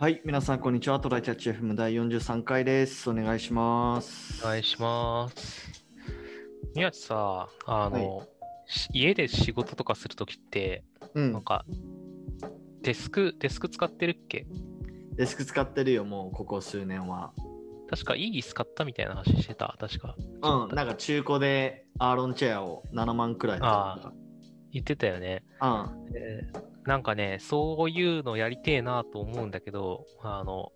はい、皆さん、こんにちは。トライキャッチ FM 第43回です。お願いします。お願いします。宮地さ、あの、し家で仕事とかするときって、うん、なんか、デスク、デスク使ってるっけ？デスク使ってるよ、もう、ここ数年は。確かいい椅子買ったみたいな話してた、確か。うん、なんか中古でアーロンチェアを7万くらいで買った言ってたよね。うん、でなんかね、そういうのやりてえなと思うんだけど、あの、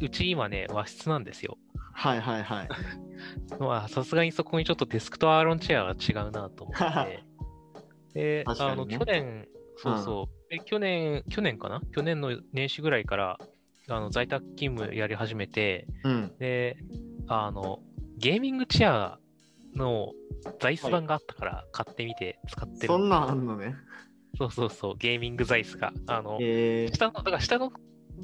うち今ね、和室なんですよ。はいはいはい。まあ、さすがにそこにちょっとデスクとアーロンチェアは違うなと思って。で、あの、確かにね去年、そうそう、で去年、去年かな？去年の年始ぐらいから、あの在宅勤務やり始めて、うん、で、あの、ゲーミングチェアの座椅子版があったから買ってみて使ってる。そんなんあんのね。そうそうそう、ゲーミング座椅子が。あの、えー、下の、だから下の、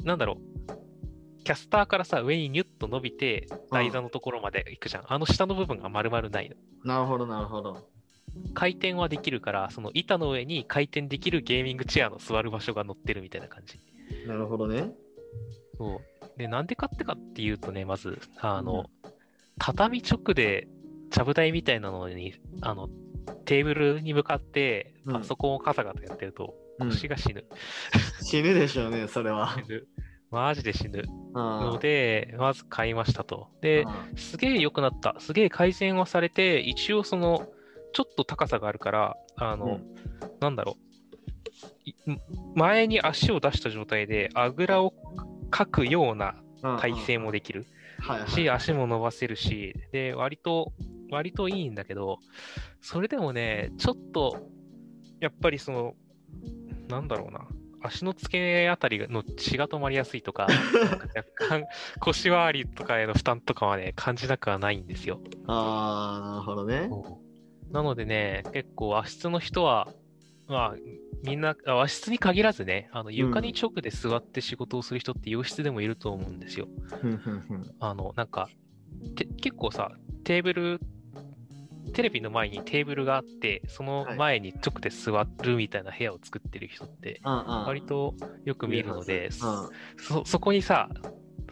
なんだろう、キャスターからさ、上にニュッと伸びて、台座のところまで行くじゃん。あの下の部分が丸々ないの。なるほどなるほど。回転はできるから、その板の上に回転できるゲーミングチェアの座る場所が乗ってるみたいな感じ。なるほどね。そう。で、なんで買ってかっていうとね、まず、あの、畳直で、ちゃぶ台みたいなのに、あの、テーブルに向かって、うんパソコンをカサカサやってると、うん腰が死ぬ。死ぬでしょうね、それは。死ぬ。マジで死ぬ。のあで、まず買いましたと。で、すげえ良くなった。すげえ改善はされて、一応その、ちょっと高さがあるから、あの、なんだろう。い前に足を出した状態で、あぐらをかくような体勢もできるし、足も伸ばせるし、で、割と、割といいんだけど、それでもね、ちょっと、やっぱりその、なんだろうな。足の付けあたりの血が止まりやすいとか、若干腰回りとかへの負担とかはね、感じなくはないんですよ。ああ、なるほどね。なのでね、結構和室の人は、まあ、みんな、あ和室に限らずね、あの床に直で座って仕事をする人って洋室でもいると思うんですよ。あの、なんか、て結構さ、テーブル、テレビの前にテーブルがあって、その前に直で座るみたいな部屋を作ってる人って、割とよく見るので、うん。そそこにさ、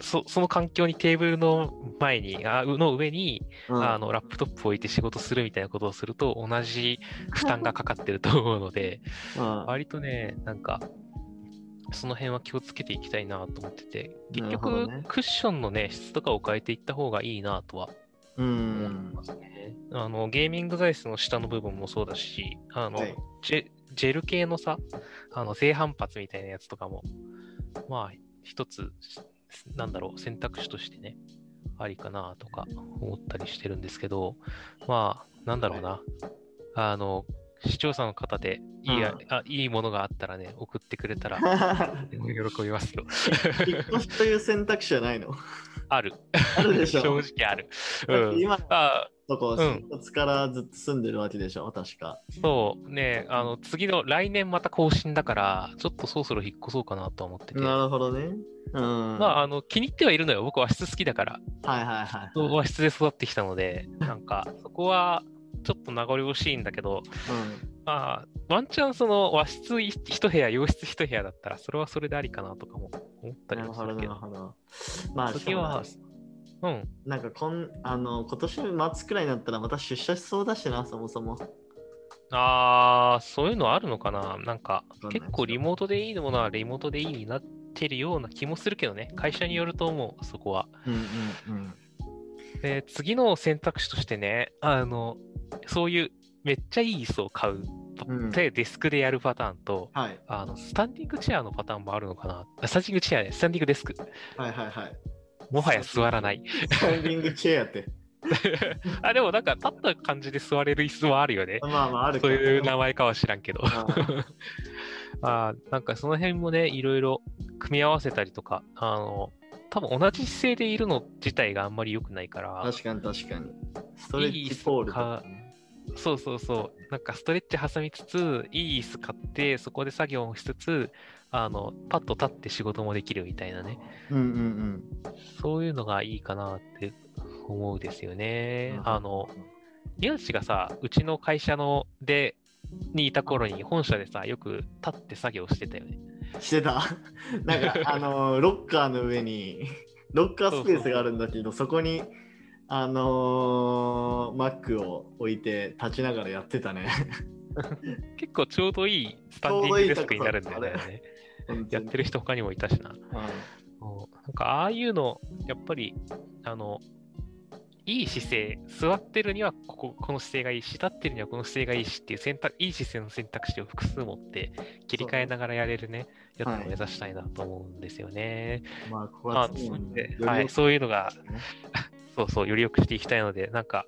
そその環境にテーブルの前に、あの上に、うん。あのラップトップを置いて仕事するみたいなことをすると、同じ負担がかかってると思うので、うん。割とね、なんか、その辺は気をつけていきたいなと思ってて、結局、ねクッションのね、質とかを変えていった方がいいなとはう思ん。あの、ゲーミング座椅子の下の部分もそうだし、あの、はい。ジェジェル系のさ、あの、低反発みたいなやつとかも、まあ、一つ、なんだろう、選択肢としてね、ありかなとか思ったりしてるんですけど、まあ、なんだろうな、あの、視聴者の方でいい,、うん。あいいものがあったらね、送ってくれたら 喜びますよ。引っ越しという選択肢はないの？ある。あるでしょ 正直ある。うん。だって今のあとこ、ん新卒からずっと住んでるわけでしょ、確か。そう、ね、あの、次の来年また更新だから、ちょっとそろそろ引っ越そうかなと思ってて。なるほどね。うん。まあ、あの、気に入ってはいるのよ。僕和室好きだから。はいはいはい。和室で育ってきたので、なんか、そこは、ちょっと名残惜しいんだけど、まあ、ワンチャンその和室い一部屋、洋室一部屋だったら、それはそれでありかなとかも思ったうん。りなるほど、もするけど。なるほど。まあ、次はそうん。なんかこんあの今年末くらいになったらまた出社しそうだしな、そもそも。ああ、そういうのあるのかななんか結構リモートでいいものはリモートでいいになってるような気もするけどね。会社によると思う、そこは。うんうんうん。で、次の選択肢としてね、あの、そういうめっちゃいい椅子を買う、うんでデスクでやるパターンと、はいあの、スタンディングチェアのパターンもあるのかなあスタンディングチェアね、スタンディングデスク。はいはいはい。もはや座らない。スタンディングチェアって。あ、でもなんか立った感じで座れる椅子はあるよね。まあまああるそういうな名前かは知らんけど。あ ーなんかその辺もね、いろいろ組み合わせたりとか、あの、多分同じ姿勢でいるの自体があんまり良くないから、確かに確かに。ストレッチポール。そうそうそう、なんかストレッチ挟みつつ、いい椅子買って、そこで作業もしつつ、あの、パッと立って仕事もできるみたいなね、うんうんうん。そういうのがいいかなって思うですよね。うんあの、宮内がさ、うちの会社ので、にいた頃に本社でさ、よく立って作業してたよね。してた？なんか、あのーロッカーの上に、ロッカースペースがあるんだけど、そこに、あのー、Mac を置いて立ちながらやってたね。結構ちょうどいいスタンディングデスクになるんだよね。やってる人他にもいたしな。うんなんかああいうの、やっぱり、あの、いい姿勢、座ってるにはこここの姿勢がいいし、立ってるにはこの姿勢がいいしっていう選択、いい姿勢の選択肢を複数持って切り替えながらやれるね、やつをはい目指したいなと思うんですよね。まあ、ここまあ、は常にでよりはい、そういうのが、ねそうそう、より良くしていきたいので、なんか、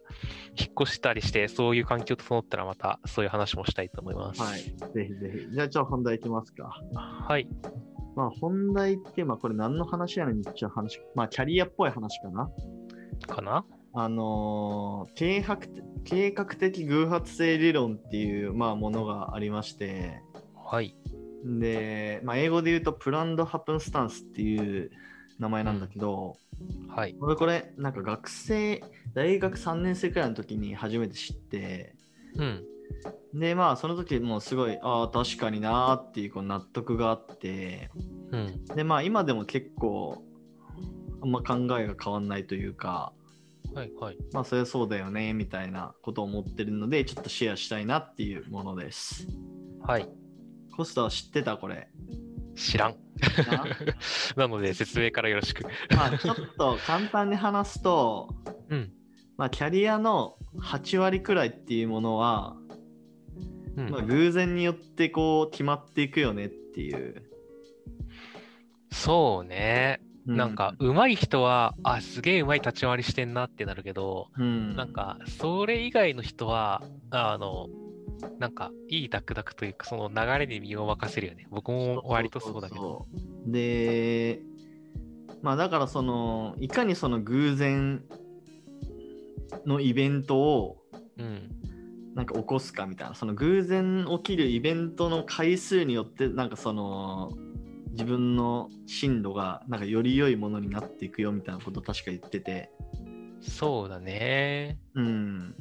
引っ越したりして、そういう環境整ったらまた、そういう話もしたいと思います。はい。ぜひぜひ。じゃあ、じゃあ本題いきますか。はい。まあ、本題って、まあ、これ何の話やねんっていう話。まあ、キャリアっぽい話かな。かな？あのー計画的計画的偶発性理論っていう、まあ、ものがありまして、はい。で、まあ、英語で言うと、プランドハプンスタンスっていう名前なんだけど、はい。俺これ、なんか学生、大学3年生くらいの時に初めて知って、うん。で、まあ、その時もうすごい、ああ、確かになーっていうこう納得があって、うん。で、まあ、今でも結構、あんま考えが変わんないというか、はい。はい。まあ、それはそうだよね、みたいなことを思ってるので、ちょっとシェアしたいなっていうものです。はい。コスタは知ってたこれ。知らん。なので、説明からよろしく。まあ、ちょっと簡単に話すと、うん。まあ、キャリアの8割くらいっていうものは、うんまあ、偶然によってこう決まっていくよねっていう。そうね。うなんか、、上手い人は、あ、すげえ上手い立ち回りしてんなってなるけど、うん、なんか、それ以外の人は、あの、なんか、いいダクダクというか、その流れに身を任せるよね。僕も割とそうだけど。で、まあだからその、いかにその偶然のイベントをうん。なんか起こすかみたいな、その偶然起きるイベントの回数によって、なんかその、自分の進路がなんかより良いものになっていくよみたいなことを確か言ってて、そうだね。うん。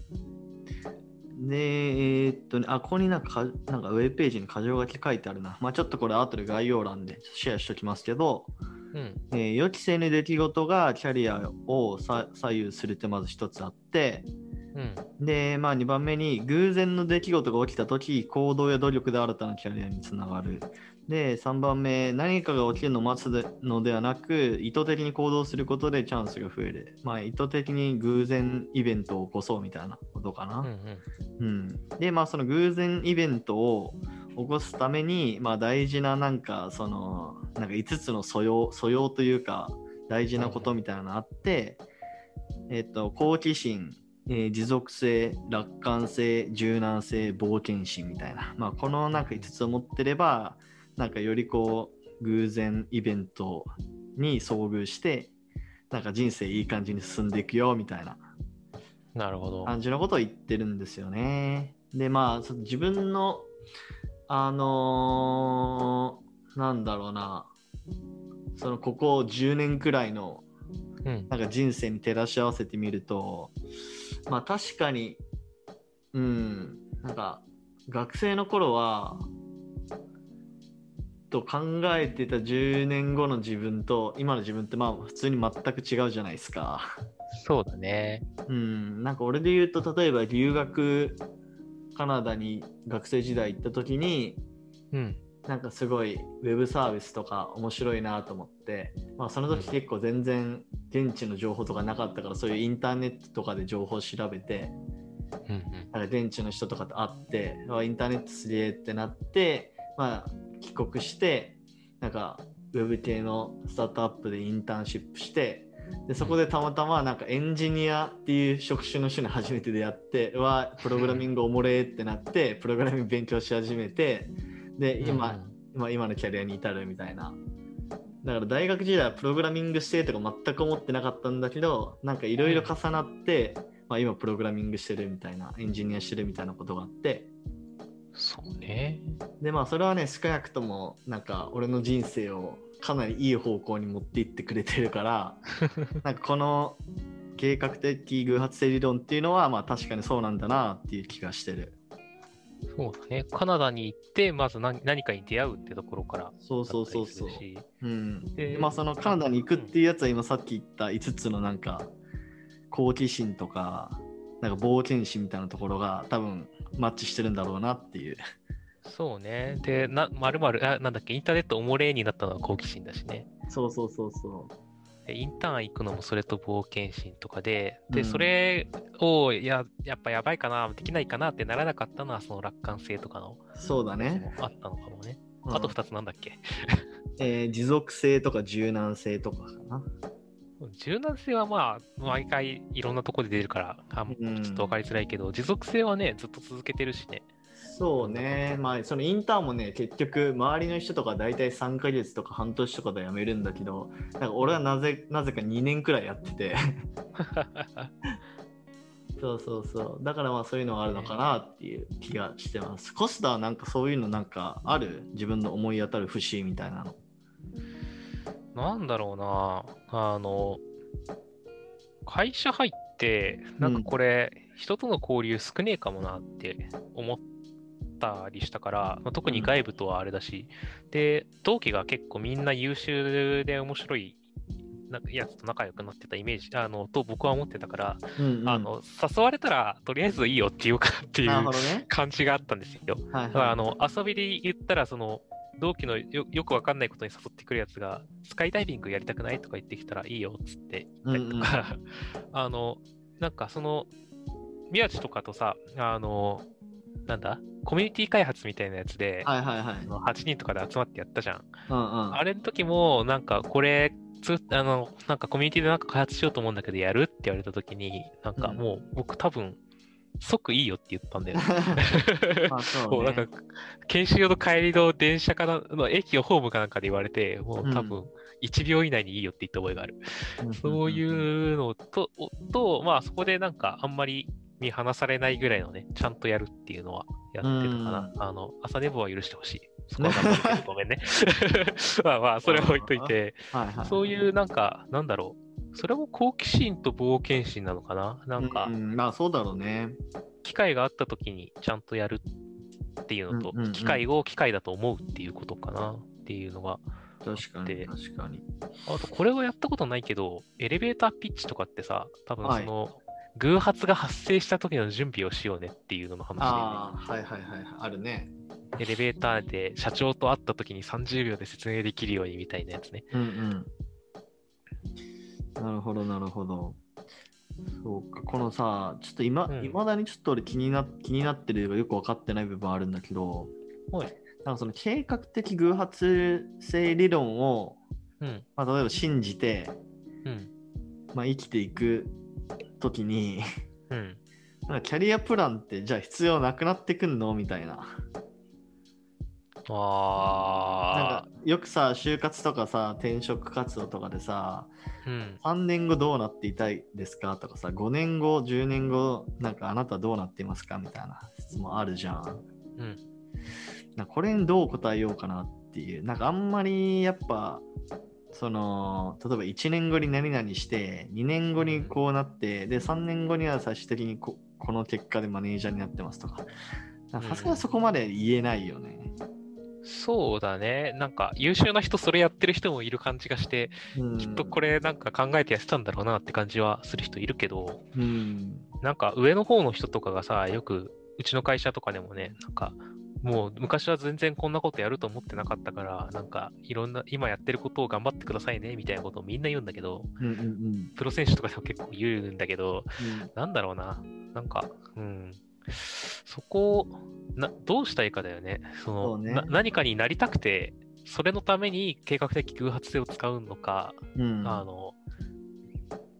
で、えーっとね、あ、ここになんかか、なんかウェブページに箇条書き書いてあるな。まあちょっとこれ後で概要欄でシェアしときますけど、うん。えー予期せぬ出来事がキャリアをさ左右するってまず一つあって、うん。で、まあ2番目に偶然の出来事が起きたとき、行動や努力で新たなキャリアにつながる。で、3番目、何かが起きるのを待つのではなく、意図的に行動することでチャンスが増える。まあ意図的に偶然イベントを起こそうみたいなことかな。うん。うん。うん、でまあその偶然イベントを起こすために、まあ、大事ななんかそのなんか5つの素養素養というか大事なことみたいなのがあって、えっと好奇心、えー持続性楽観性柔軟性冒険心みたいな、まあ、このなんか5つを持ってればなんかよりこう偶然イベントに遭遇してなんか人生いい感じに進んでいくよみたいななるほど。感じのことを言ってるんですよね。で、まあ、そ自分の、あのーなんだろうな、そのここ10年くらいのうん。なんか人生に照らし合わせてみると、まあ確かに、うん、なんか学生の頃は、と考えてた10年後の自分と今の自分ってまあ普通に全く違うじゃないですか。そうだね。うん、なんか俺で言うと例えば留学カナダに学生時代行った時にうん。なんかすごいウェブサービスとか面白いなと思って、まあ、その時結構全然現地の情報とかなかったからそういうインターネットとかで情報を調べてうん。なんか現地の人とかと会ってあインターネットすげえってなって、まあ、帰国してなんかウェブ系のスタートアップでインターンシップしてでそこでたまたまなんかエンジニアっていう職種の人に初めて出会ってうわプログラミングおもれーってなって プログラミング勉強し始めてで今、うん今今のキャリアに至るみたいな。だから大学時代はプログラミングしてとか全く思ってなかったんだけどなんかいろいろ重なって、まあ、今プログラミングしてるみたいなエンジニアしてるみたいなことがあってそうね。でまあそれはね少なくともなんか俺の人生をかなりいい方向に持っていってくれてるから なんかこの計画的偶発性理論っていうのはまあ確かにそうなんだなっていう気がしてる。そうだね。カナダに行って、まず何何かに出会うってところから。そうそうそうそう。うん。ででまあそのカナダに行くっていうやつは今さっき言った5つのなんか好奇心とかなんか冒険心みたいなところが多分マッチしてるんだろうなっていう。そうね。で、な、まるまる、あ、なんだっけ、インターネットおもれになったのは好奇心だしね。そうそうそうそでインターン行くのもそれと冒険心とかで、で、うんそれを、や、やっぱやばいかな、できないかなってならなかったのは、その楽観性とかの、う。そうだね。あったのかもね。うんあと2つなんだっけ？えー持続性とか柔軟性とかかな。柔軟性はまあ、毎回いろんなところで出るから、ちょっと分かりづらいけど、持続性はね、ずっと続けてるしね。そうね。まあそのインターンもね結局周りの人とか大体3ヶ月とか半年とかで辞めるんだけどなんか俺はなぜなぜか2年くらいやってて。そうそうそう。だからまあそういうのがあるのかなっていう気がしてます。コスタはなんかそういうのなんかある？自分の思い当たる節みたいなの。なんだろうな、あの、会社入って、なんかこれ、人との交流少ねえかもなって思ったりしたから、まあ、特に外部とはあれだし、で、同期が結構みんな優秀で面白いなんかやつと仲良くなってたイメージ、あの、と僕は思ってたから、うんうん。あの、誘われたらとりあえずいいよっていうかっていうね。感じがあったんですよ。はいだからはあの遊びで言ったらその同期のよよくわかんないことに誘ってくるやつがスカイダイビングやりたくないとか言ってきたらいいよっつって言ったりとか、あのなんかその宮地とかとさあのなんだコミュニティ開発みたいなやつで、い。はいはいはいあ。の8人とかで集まってやったじゃん。うんうん。あれの時もなんかこれつあのなんかコミュニティでなんか開発しようと思うんだけどやるって言われた時になんかもう僕多分即いいよって言ったんだよね。まあそうもうねなんか、研修用の帰りの電車かな、の駅をホームかなんかで言われて、もう多分1秒以内にいいよって言った覚えがある。そういうのと、おと、まあそこでなんかあんまり見放されないぐらいのね、ちゃんとやるっていうのはやってたかな。あの、朝寝坊は許してほしい。そこは頑張るけどごめんね。まあまあ、それは置いといて、はいはい。そういうなんか、なんだろう。それも好奇心と冒険心なのかな？なんかう、ん、まあそうだろうね。機会があった時にちゃんとやるっていうのと、うんうんうん機会を機会だと思うっていうことかなっていうのが、確かにで確かに。あとこれはやったことないけど、エレベーターピッチとかってさ、多分はいその、偶発が発生した時の準備をしようねっていうのの話で、ああ、はいはいはい。あるね。エレベーターで社長と会った時に30秒で説明できるようにみたいなやつね。うんうん。なるほどなるほど。そうか、このさ、ちょっと今、うんいまだにちょっと俺気にな気になってるよく分かってない部分あるんだけど、はいなんかその計画的偶発性理論を、うん、まあ、例えば信じて、うん、まあ、生きていくときに、うん。なんかキャリアプランってじゃあ必要なくなってくんの？みたいな。なんあかよくさ、就活とかさ、転職活動とかでさ、ー、うん、3年後どうなっていたいですか？とかさ、5年後、10年後、なんかあなたどうなっていますか？みたいな質問あるじゃん。うん。なこれにどう答えようかなっていう、なんかあんまりやっぱ、その、例えば1年後に何々して、2年後にこうなって、で、3年後には最終的にここの結果でマネージャーになってますとか、さすがにそこまで言えないよね。そうだね。なんか優秀な人、それやってる人もいる感じがして、うん、きっとこれなんか考えてやってたんだろうなって感じはする人いるけど、うん。なんか上の方の人とかがさ、よくうちの会社とかでもね、なんかもう昔は全然こんなことやると思ってなかったから、なんかいろんな今やってることを頑張ってくださいねみたいなことをみんな言うんだけど、うんうんうん。プロ選手とかでも結構言うんだけど、うん。なんだろうな、なんか、うん、そこをなどうしたいかだよね。そのそうね。な何かになりたくて、それのために計画的偶発性を使うのか、うん。あの、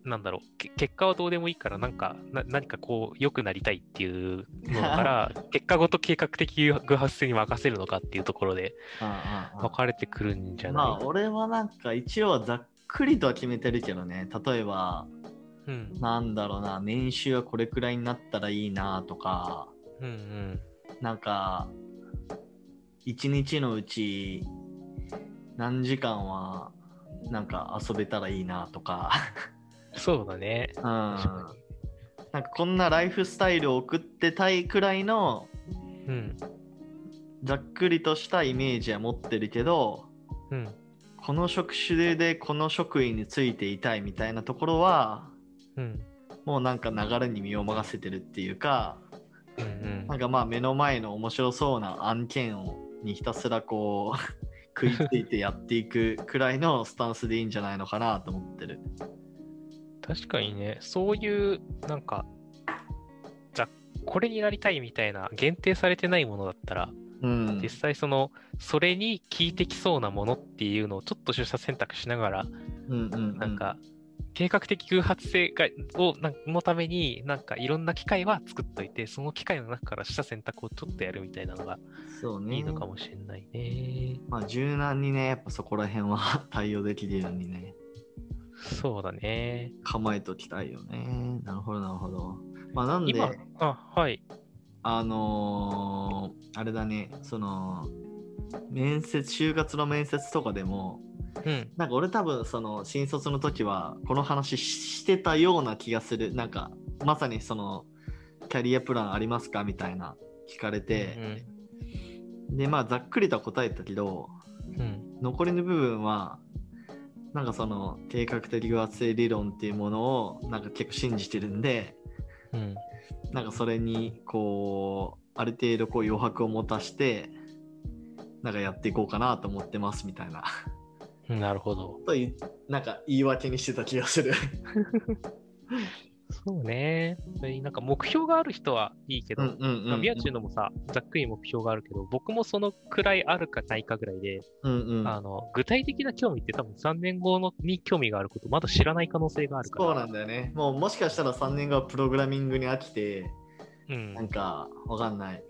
なんだろう、け結果はどうでもいいから、なんか、な何かこう、良くなりたいっていうのから、結果ごと計画的偶発性に任せるのかっていうところで分かれてくるんじゃまない？あ俺はなんか一応ざっくりとは決めてるけどね。例えばうん、なんだろうな年収はこれくらいになったらいいなとかうん、うん。なんか一日のうち何時間はなんか遊べたらいいなとか、そうだね。うん、なんかこんなライフスタイルを送ってたいくらいのうん。ざっくりとしたイメージは持ってるけどうん。この職種でこの職位についていたいみたいなところはうん。もうなんか流れに身を任せてるっていうかうんなんかまあ目の前の面白そうな案件をにひたすらこう 食いついてやっていくくらいのスタンスでいいんじゃないのかなと思ってる。確かにね、そういう、なんか、じゃこれになりたいみたいな限定されてないものだったら、うん実際その、それに効いてきそうなものっていうのをちょっと取捨選択しながら、うんうんうんなんか、計画的偶発性がをなのために、なんかいろんな機会は作っといて、その機会の中からした選択をちょっとやるみたいなのがそうねいいのかもしれないね。まあ柔軟にねやっぱそこら辺は 対応できるようにねそうだね。構えときたいよね。なるほどなるほど。まあなんで今、あ、はい。あのーあれだねその面接就活の面接とかでもうん。なんか俺多分その新卒の時はこの話ししてたような気がするなんかまさにそのキャリアプランありますかみたいな聞かれて、でまあざっくりとは答えたけどうん。うん。残りの部分はなんかその計画的偶発性理論っていうものをなんか結構信じてるんでうん。なんかそれにこうある程度こう余白を持たしてなんかやっていこうかなと思ってますみたいなうんなるほど。といなんか言い訳にしてた気がする。そうね。なんか目標がある人はいいけど、宮地のもさ、ざっくり目標があるけど、僕もそのくらいあるかないかぐらいで、うんうんあの具体的な興味って多分3年後のに興味があること、まだ知らない可能性があるから。そうなんだよね。もうもしかしたら3年後はプログラミングに飽きて、うんなんかわかんない。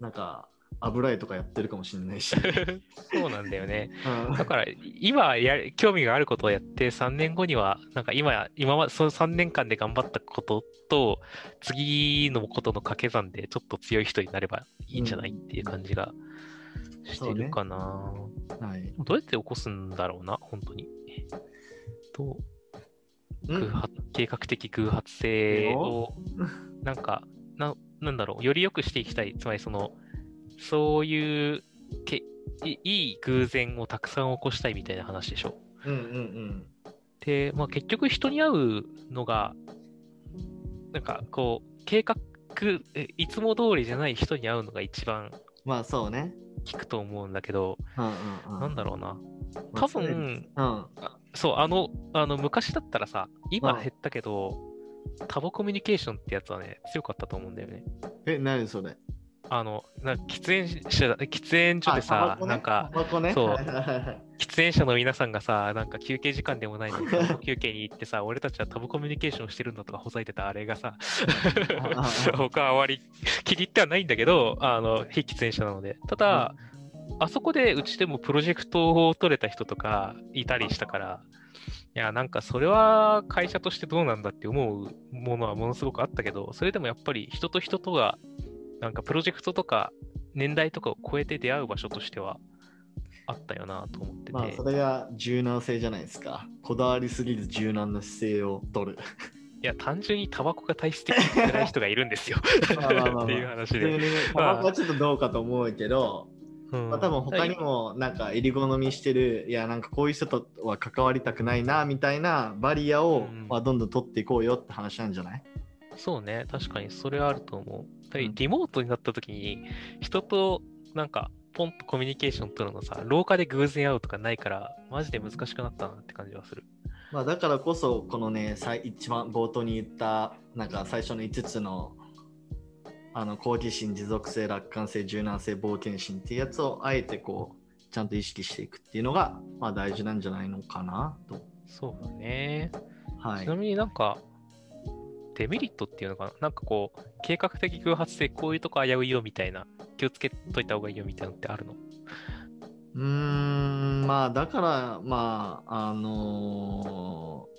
なんか油絵とかやってるかもしれないし。そうなんだよね。うんだから、今や、興味があることをやって、3年後には、なんか今、今は、その3年間で頑張ったことと、次のことの掛け算で、ちょっと強い人になればいいんじゃないっていう感じがしてるかな。はい。どうやって起こすんだろうな、本当に。どう？うん？計画的偶発性を、なんかな、なんだろう、より良くしていきたい。つまり、その、そういうけいいい偶然をたくさん起こしたいみたいな話でしょ。うんうんうん。で、まあ、結局人に会うのが、なんかこう、計画、えいつも通りじゃない人に会うのが一番まあそうね。効くと思うんだけど、うんうんうん。なんだろうな。まあ多分、うん。あそう、あの、あの昔だったらさ、今うん減ったけど、タボコミュニケーションってやつはね、強かったと思うんだよね。え、何それ？あの、なんか喫煙者、喫煙所でさねなんか、ね。そう喫煙者の皆さんがさ、なんか休憩時間でもないのに、休憩に行ってさ、俺たちはタバコミュニケーションしてるんだとかほざいてたあれがさ他はあまり気に入ってはないんだけど、あの、非喫煙者なので。ただ、あそこでうちでもプロジェクトを取れた人とかいたりしたから、いや、なんかそれは会社としてどうなんだって思うものはものすごくあったけど、それでもやっぱり人と人とが、なんかプロジェクトとか年代とかを超えて出会う場所としてはあったよなと思ってて。まあそれが柔軟性じゃないですか。こだわりすぎず柔軟な姿勢を取る。いや、単純にタバコが体質的に辛い人がいるんですよ。っていう話で。ねタバコはちょっとどうかと思うけど、うんまあ、多分他にもなんか襟好みしてるいやなんかこういう人とは関わりたくないなみたいなバリアを、うんまあ、どんどん取っていこうよって話なんじゃない？そうね、確かにそれはあると思う。リモートになった時に、人となんか、ポンとコミュニケーション取るのさ、廊下で偶然会うとかないから、マジで難しくなったなって感じはする。まあ、だからこそこのねさい一番冒頭に言ったなんか最初の5つのあの好奇心持続性楽観性柔軟性冒険心っていうやつをあえてこうちゃんと意識していくっていうのが、まあ、大事なんじゃないのかなと。そうだね。はいちな。みになんか、デメリットっていうのかな？なんかこう、計画的偶発性こういうとこ危ういよみたいな、気をつけといた方がいいよみたいなのってあるの？うーんまあだからまああのー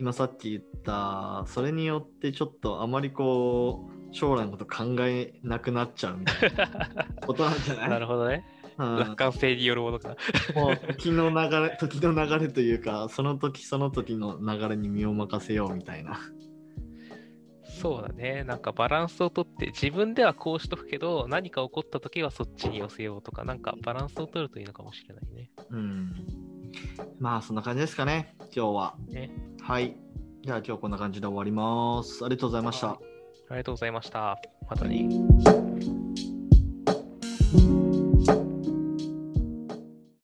今さっき言ったそれによってちょっとあまりこう将来のこと考えなくなっちゃうみたいなことなんじゃない？なるほどね。うん。楽観性によるものか。もう時の流れ時の流れというかその時その時の流れに身を任せようみたいなそうだね。なんかバランスをとって、自分ではこうしとくけど、何か起こった時はそっちに寄せようとか、なんかバランスを取るといいのかもしれないね。うん。まあそんな感じですかね、今日は。ねはい。じゃあ今日こんな感じで終わります。ありがとうございました。ありがとうございました。またね。